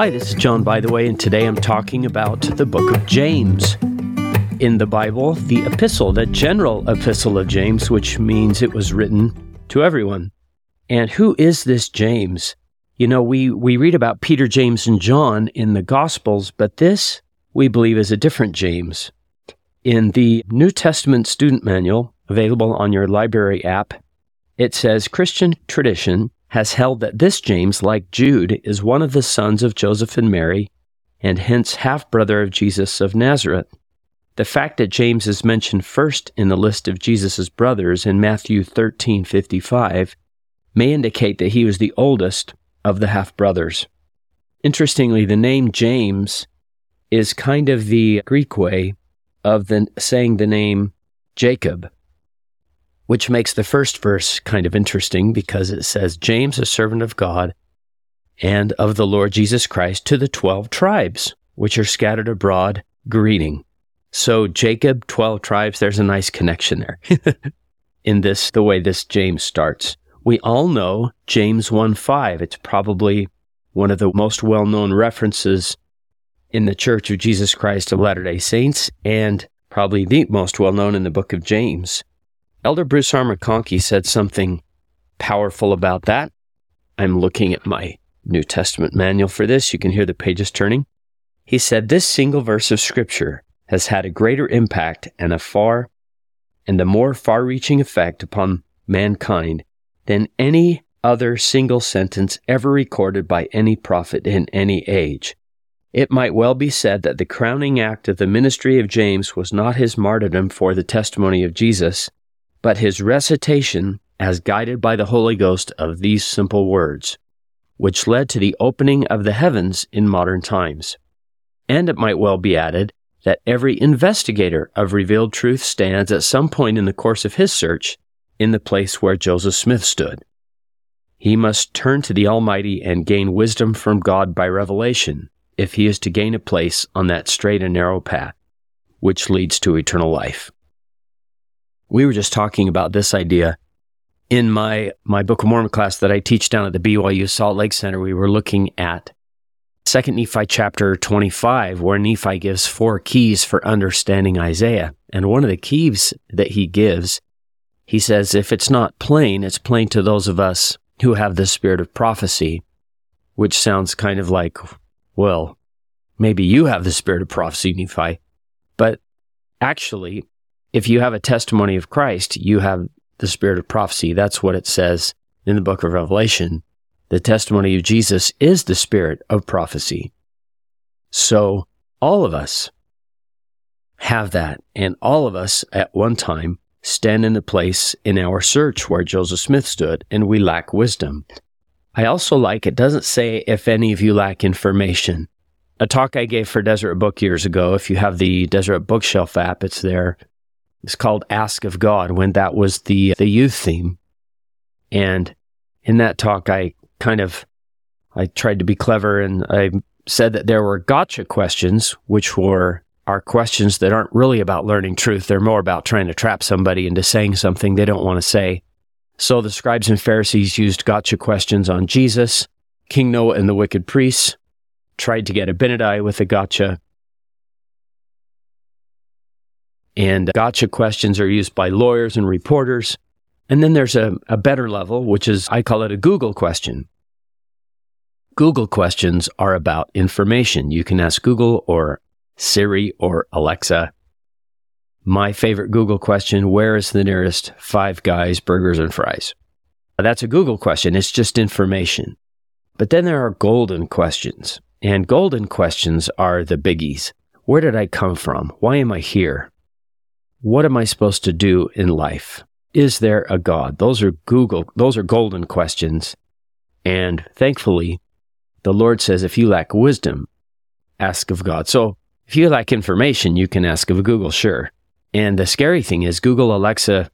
Hi, this is John, by the way, and today I'm talking about the book of James. In the Bible, the epistle, the general epistle of James, which means it was written to everyone. And who is this James? You know, we, we read about Peter, James, and John in the Gospels, but this, we believe, is a different James. In the New Testament student manual, available on your library app, it says Christian tradition has held that this James, like Jude, is one of the sons of Joseph and Mary, and hence half brother of Jesus of Nazareth. The fact that James is mentioned first in the list of Jesus' brothers in Matthew 13:55 may indicate that he was the oldest of the half brothers. Interestingly, the name James is kind of the Greek way of the, saying the name Jacob which makes the first verse kind of interesting because it says, James, a servant of God and of the Lord Jesus Christ, to the 12 tribes which are scattered abroad, greeting. So, Jacob, 12 tribes, there's a nice connection there in this, the way this James starts. We all know James 1 5. It's probably one of the most well known references in the Church of Jesus Christ of Latter day Saints and probably the most well known in the book of James. Elder Bruce R. McConkie said something powerful about that. I'm looking at my New Testament manual for this. You can hear the pages turning. He said, This single verse of Scripture has had a greater impact and a far and a more far reaching effect upon mankind than any other single sentence ever recorded by any prophet in any age. It might well be said that the crowning act of the ministry of James was not his martyrdom for the testimony of Jesus, but his recitation as guided by the Holy Ghost of these simple words, which led to the opening of the heavens in modern times. And it might well be added that every investigator of revealed truth stands at some point in the course of his search in the place where Joseph Smith stood. He must turn to the Almighty and gain wisdom from God by revelation if he is to gain a place on that straight and narrow path which leads to eternal life we were just talking about this idea in my my Book of Mormon class that I teach down at the BYU Salt Lake Center. We were looking at Second Nephi chapter 25, where Nephi gives four keys for understanding Isaiah. And one of the keys that he gives, he says, if it's not plain, it's plain to those of us who have the spirit of prophecy, which sounds kind of like, well, maybe you have the spirit of prophecy, Nephi. But actually, if you have a testimony of Christ, you have the spirit of prophecy. That's what it says in the book of Revelation. The testimony of Jesus is the spirit of prophecy. So all of us have that. And all of us at one time stand in the place in our search where Joseph Smith stood and we lack wisdom. I also like it doesn't say if any of you lack information. A talk I gave for Deseret Book years ago, if you have the Deseret Bookshelf app, it's there. It's called Ask of God when that was the the youth theme. And in that talk I kind of I tried to be clever and I said that there were gotcha questions which were are questions that aren't really about learning truth. They're more about trying to trap somebody into saying something they don't want to say. So the scribes and Pharisees used gotcha questions on Jesus. King Noah and the wicked priests tried to get Abinadi with a gotcha. And gotcha questions are used by lawyers and reporters. And then there's a, a better level, which is, I call it a Google question. Google questions are about information. You can ask Google or Siri or Alexa. My favorite Google question Where is the nearest Five Guys Burgers and Fries? That's a Google question. It's just information. But then there are golden questions. And golden questions are the biggies. Where did I come from? Why am I here? What am I supposed to do in life? Is there a God? Those are Google, those are golden questions. And thankfully, the Lord says if you lack wisdom, ask of God. So if you lack information, you can ask of Google, sure. And the scary thing is Google, Alexa,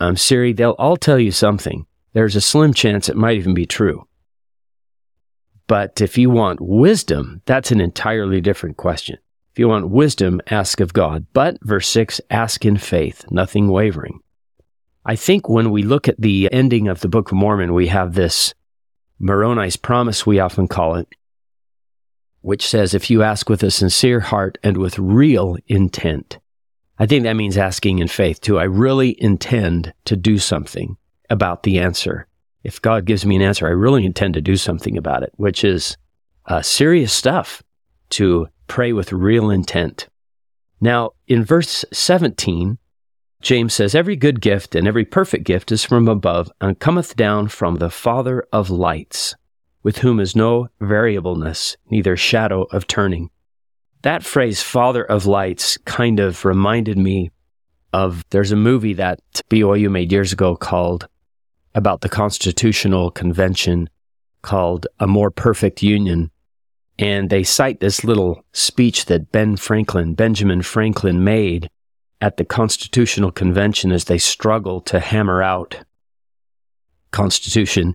um, Siri, they'll all tell you something. There's a slim chance it might even be true. But if you want wisdom, that's an entirely different question. If you want wisdom, ask of God. But, verse 6, ask in faith, nothing wavering. I think when we look at the ending of the Book of Mormon, we have this Moroni's promise, we often call it. which says, if you ask with a sincere heart and with real intent. I think that means asking in faith too. I really intend to do something about the answer. If God gives me an answer, I really intend to do something about it, which is uh, serious stuff to pray with real intent. Now, in verse 17, James says, Every good gift and every perfect gift is from above and cometh down from the Father of lights, with whom is no variableness, neither shadow of turning. That phrase, Father of lights, kind of reminded me of there's a movie that BYU made years ago called about the Constitutional Convention called A More Perfect Union. And they cite this little speech that Ben Franklin, Benjamin Franklin made at the Constitutional Convention as they struggle to hammer out Constitution.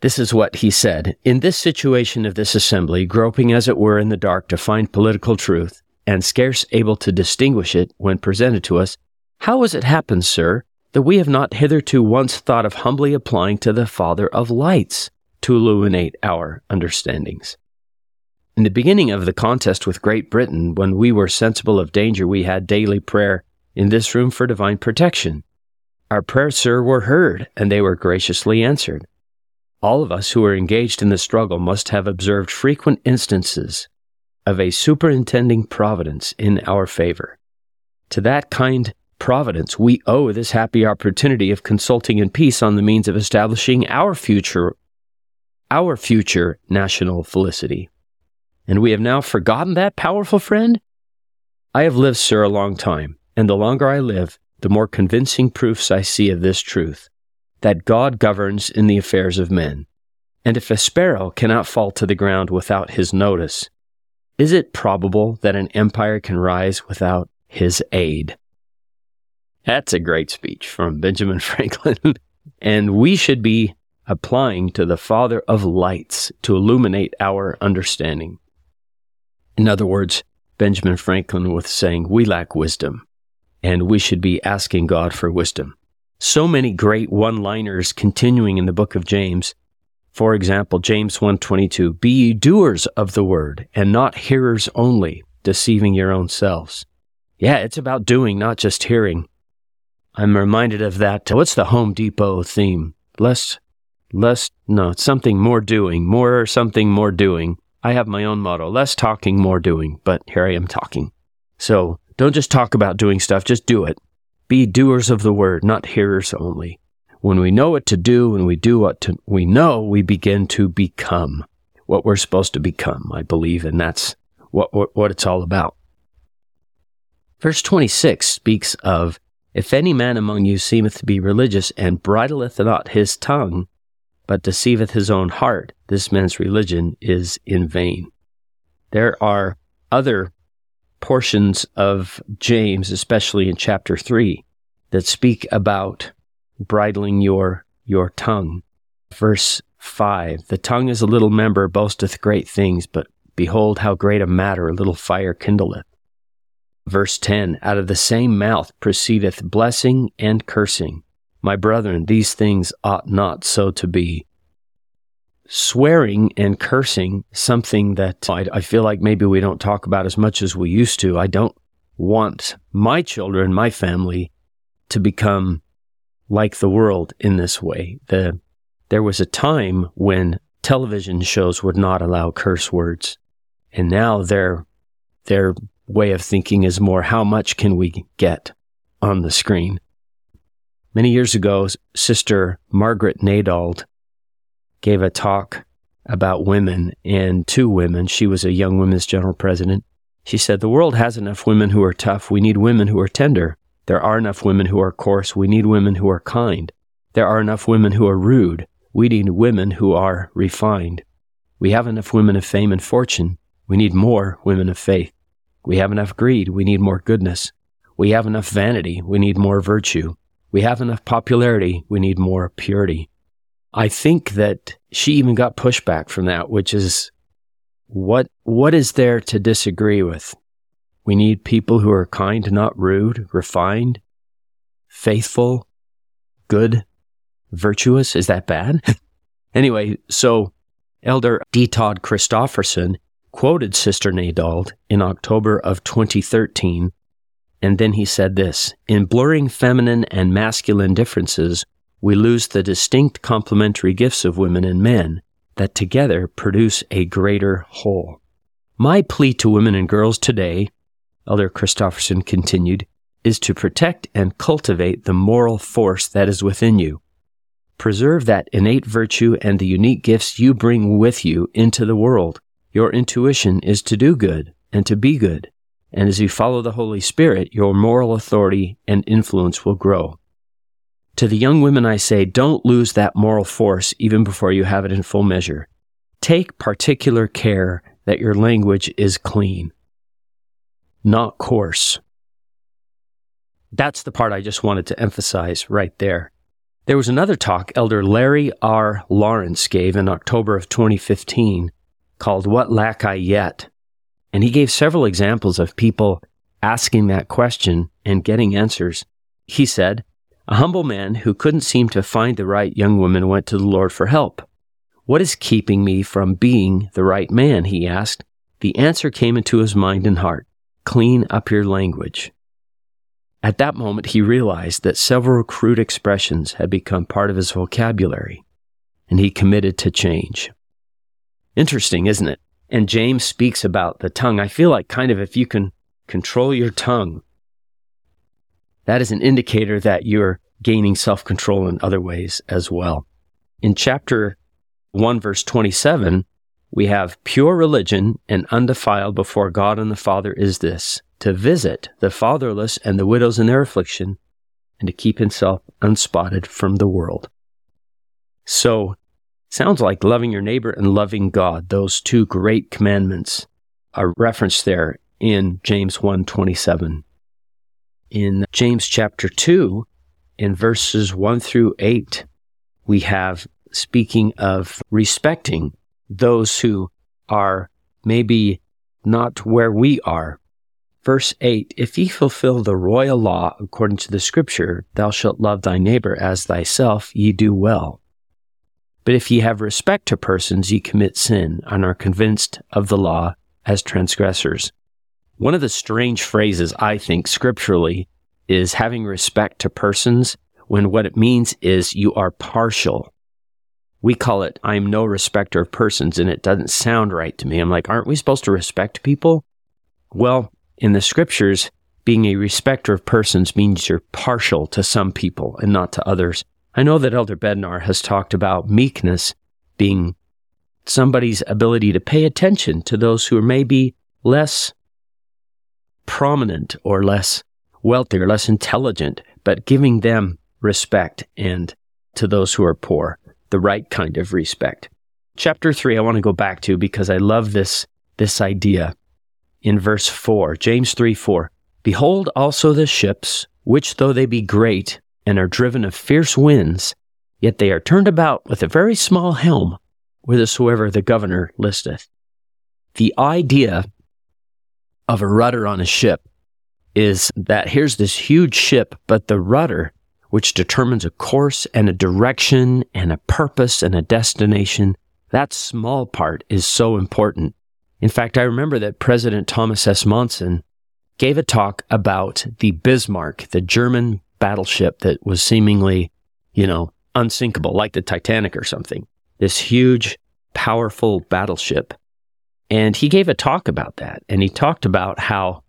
This is what he said. In this situation of this assembly, groping as it were in the dark to find political truth, and scarce able to distinguish it when presented to us, how has it happened, sir, that we have not hitherto once thought of humbly applying to the Father of lights to illuminate our understandings? In the beginning of the contest with Great Britain, when we were sensible of danger, we had daily prayer in this room for divine protection. Our prayers, sir, were heard, and they were graciously answered. All of us who were engaged in the struggle must have observed frequent instances of a superintending providence in our favor. To that kind providence, we owe this happy opportunity of consulting in peace on the means of establishing our future, our future national felicity. And we have now forgotten that powerful friend? I have lived, sir, a long time, and the longer I live, the more convincing proofs I see of this truth that God governs in the affairs of men. And if a sparrow cannot fall to the ground without his notice, is it probable that an empire can rise without his aid? That's a great speech from Benjamin Franklin. and we should be applying to the Father of lights to illuminate our understanding. In other words, Benjamin Franklin was saying, We lack wisdom, and we should be asking God for wisdom. So many great one-liners continuing in the book of James. For example, James 1:22, "Be ye doers of the word, and not hearers only, deceiving your own selves." Yeah, it's about doing, not just hearing. I'm reminded of that. What's the Home Depot theme? Less, less, no, something more doing, more something more doing. I have my own motto less talking, more doing, but here I am talking. So don't just talk about doing stuff, just do it. Be doers of the word, not hearers only. When we know what to do, when we do what to, we know, we begin to become what we're supposed to become, I believe, and that's what, what, what it's all about. Verse 26 speaks of, If any man among you seemeth to be religious and bridleth not his tongue, but deceiveth his own heart, this man's religion is in vain. There are other portions of James, especially in chapter 3, that speak about bridling your, your tongue. Verse 5 The tongue is a little member, boasteth great things, but behold how great a matter a little fire kindleth. Verse 10 Out of the same mouth proceedeth blessing and cursing. My brethren, these things ought not so to be. Swearing and cursing, something that I, I, feel like maybe we don't talk about as much as we used to. I don't want my children, my family, to become like the world in this way. The, there was a time when television shows would not allow curse words, and now their their way of thinking is more how much can we get on the screen Many years ago, Sister Margaret Nadauld gave a talk about women and two women. She was a young women's general president. She said, The world has enough women who are tough. We need women who are tender. There are enough women who are coarse. We need women who are kind. There are enough women who are rude. We need women who are refined. We have enough women of fame and fortune. We need more women of faith. We have enough greed. We need more goodness. We have enough vanity. We need more virtue. We have enough popularity. We need more purity. I think that she even got pushback from that, which is what, what is there to disagree with? We need people who are kind, not rude, refined, faithful, good, virtuous. Is that bad? anyway, so Elder D. Todd Christofferson quoted Sister Nadauld in October of 2013, and then he said this In blurring feminine and masculine differences, we lose the distinct complementary gifts of women and men that together produce a greater whole. My plea to women and girls today, Elder Christofferson continued, is to protect and cultivate the moral force that is within you. Preserve that innate virtue and the unique gifts you bring with you into the world. Your intuition is to do good and to be good. And as you follow the Holy Spirit, your moral authority and influence will grow. To the young women, I say, don't lose that moral force even before you have it in full measure. Take particular care that your language is clean, not coarse. That's the part I just wanted to emphasize right there. There was another talk Elder Larry R. Lawrence gave in October of 2015 called What Lack I Yet? And he gave several examples of people asking that question and getting answers. He said, A humble man who couldn't seem to find the right young woman went to the Lord for help. What is keeping me from being the right man? He asked. The answer came into his mind and heart clean up your language. At that moment, he realized that several crude expressions had become part of his vocabulary, and he committed to change. Interesting, isn't it? And James speaks about the tongue. I feel like kind of if you can control your tongue, that is an indicator that you're gaining self control in other ways as well. In chapter 1, verse 27, we have pure religion and undefiled before God and the Father is this to visit the fatherless and the widows in their affliction, and to keep himself unspotted from the world. So, sounds like loving your neighbor and loving God, those two great commandments are referenced there in James 1:27. In James chapter 2, in verses 1 through 8, we have speaking of respecting those who are maybe not where we are, Verse 8 If ye fulfill the royal law according to the scripture, thou shalt love thy neighbor as thyself, ye do well. But if ye have respect to persons, ye commit sin, and are convinced of the law as transgressors. One of the strange phrases, I think, scripturally, is having respect to persons when what it means is you are partial. We call it, I'm no respecter of persons, and it doesn't sound right to me. I'm like, aren't we supposed to respect people? Well, in the scriptures, being a respecter of persons means you're partial to some people and not to others. I know that Elder Bednar has talked about meekness being somebody's ability to pay attention to those who are maybe less prominent or less wealthy or less intelligent, but giving them respect and to those who are poor, the right kind of respect. Chapter 3 I want to go back to because I love this this idea in verse 4, James 3 4. Behold also the ships, which though they be great and are driven of fierce winds, yet they are turned about with a very small helm, whithersoever the governor listeth. The idea of a rudder on a ship is that here's this huge ship, but the rudder, which determines a course and a direction and a purpose and a destination, that small part is so important. In fact, I remember that President Thomas S. Monson gave a talk about the Bismarck, the German battleship that was seemingly, you know, unsinkable, like the Titanic or something. This huge, powerful battleship. And he gave a talk about that. And he talked about how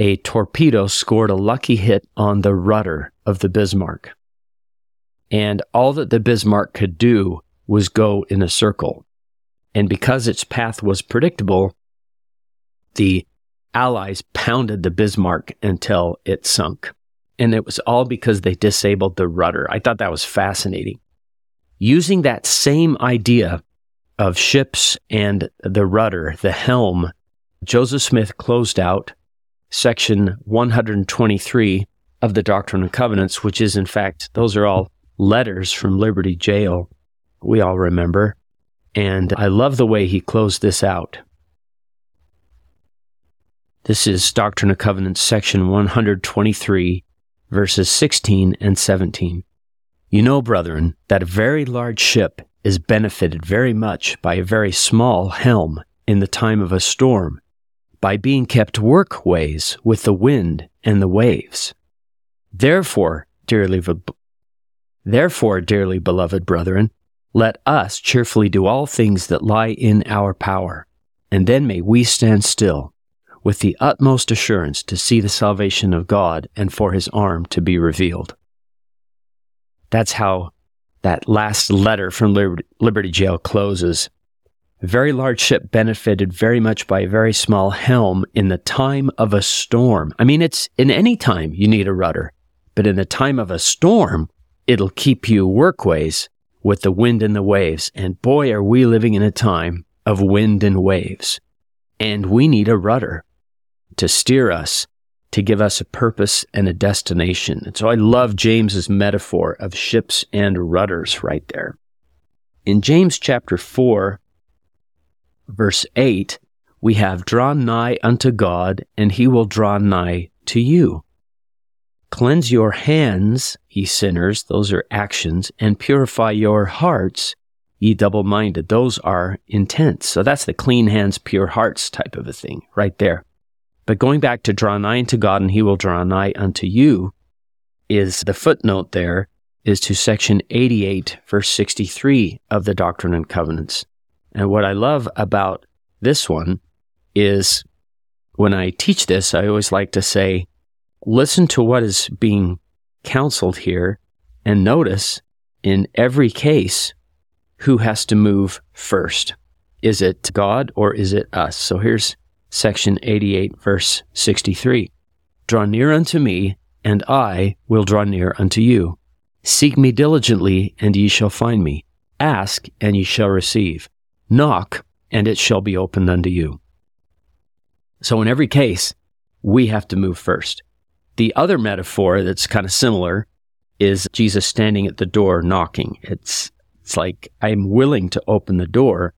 a torpedo scored a lucky hit on the rudder of the Bismarck. And all that the Bismarck could do was go in a circle. And because its path was predictable, the Allies pounded the Bismarck until it sunk. And it was all because they disabled the rudder. I thought that was fascinating. Using that same idea of ships and the rudder, the helm, Joseph Smith closed out section 123 of the Doctrine and Covenants, which is, in fact, those are all letters from Liberty Jail. We all remember. And I love the way he closed this out. This is Doctrine and Covenants, section 123, verses 16 and 17. You know, brethren, that a very large ship is benefited very much by a very small helm in the time of a storm, by being kept workways with the wind and the waves. Therefore, dearly, therefore, dearly beloved brethren, let us cheerfully do all things that lie in our power, and then may we stand still with the utmost assurance to see the salvation of God and for his arm to be revealed. That's how that last letter from Liberty Jail closes. A very large ship benefited very much by a very small helm in the time of a storm. I mean, it's in any time you need a rudder, but in the time of a storm, it'll keep you workways with the wind and the waves. And boy, are we living in a time of wind and waves. And we need a rudder to steer us, to give us a purpose and a destination. And so I love James's metaphor of ships and rudders right there. In James chapter 4, verse 8, we have drawn nigh unto God, and he will draw nigh to you. Cleanse your hands, ye sinners, those are actions, and purify your hearts, ye double minded. Those are intents. So that's the clean hands, pure hearts type of a thing right there. But going back to draw nigh unto God and he will draw nigh unto you is the footnote there is to section 88, verse 63 of the Doctrine and Covenants. And what I love about this one is when I teach this, I always like to say, listen to what is being counseled here and notice in every case who has to move first. Is it God or is it us? So here's section 88, verse 63. Draw near unto me, and I will draw near unto you. Seek me diligently, and ye shall find me. Ask, and ye shall receive. Knock, and it shall be opened unto you. So in every case, we have to move first. The other metaphor that's kind of similar is Jesus standing at the door knocking. It's it's like I'm willing to open the door,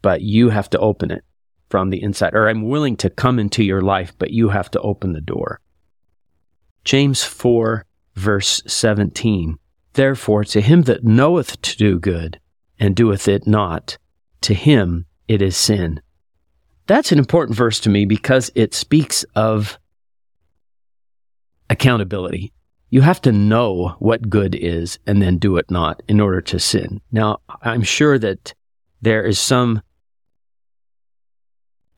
but you have to open it from the inside. Or I'm willing to come into your life, but you have to open the door. James 4, verse 17. Therefore, to him that knoweth to do good and doeth it not, to him it is sin. That's an important verse to me because it speaks of accountability. You have to know what good is and then do it not in order to sin. Now, I'm sure that there is some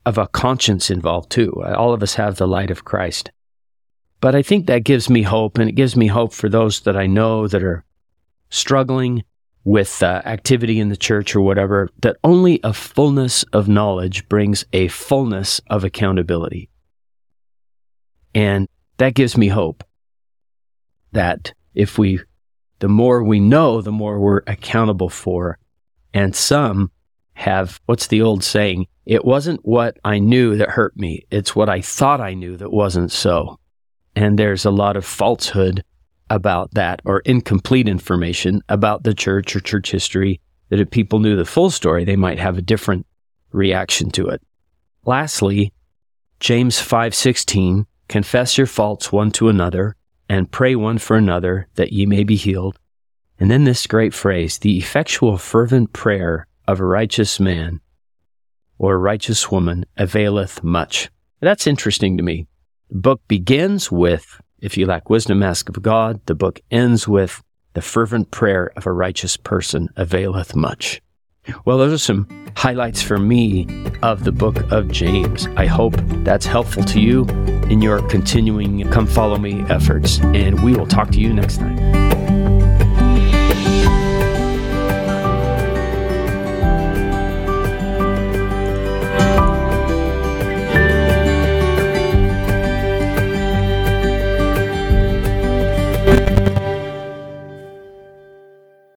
of a conscience involved too. All of us have the light of Christ. But I think that gives me hope, and it gives me hope for those that I know that are struggling with uh, activity in the church or whatever, that only a fullness of knowledge brings a fullness of accountability. And that gives me hope that if we, the more we know, the more we're accountable for. And some have, what's the old saying? It wasn't what I knew that hurt me. It's what I thought I knew that wasn't so. And there's a lot of falsehood about that or incomplete information about the church or church history that if people knew the full story, they might have a different reaction to it. Lastly, James 5:16, confess your faults one to another and pray one for another that ye may be healed. And then this great phrase, the effectual fervent prayer of a righteous man or a righteous woman availeth much. That's interesting to me. The book begins with, if you lack wisdom, ask of God. The book ends with, the fervent prayer of a righteous person availeth much. Well, those are some highlights for me of the book of James. I hope that's helpful to you in your continuing Come Follow Me efforts, and we will talk to you next time.